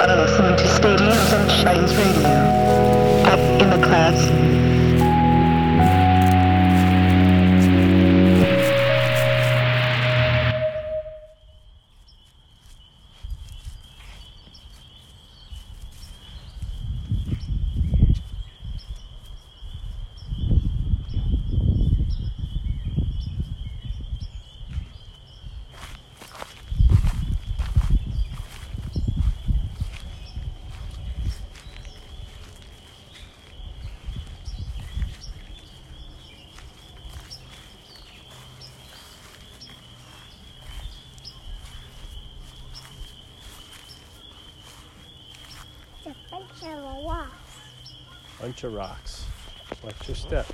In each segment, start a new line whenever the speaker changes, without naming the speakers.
Are listening to Stadium Sunshine's Radio. Up in the class.
Of rocks.
Watch your step.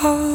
아.